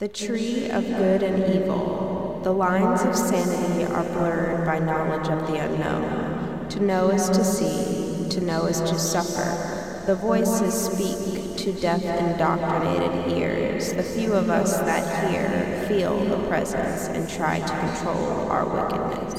The tree of good and evil. The lines of sanity are blurred by knowledge of the unknown. To know is to see, to know is to suffer. The voices speak to deaf indoctrinated ears. The few of us that hear feel the presence and try to control our wickedness.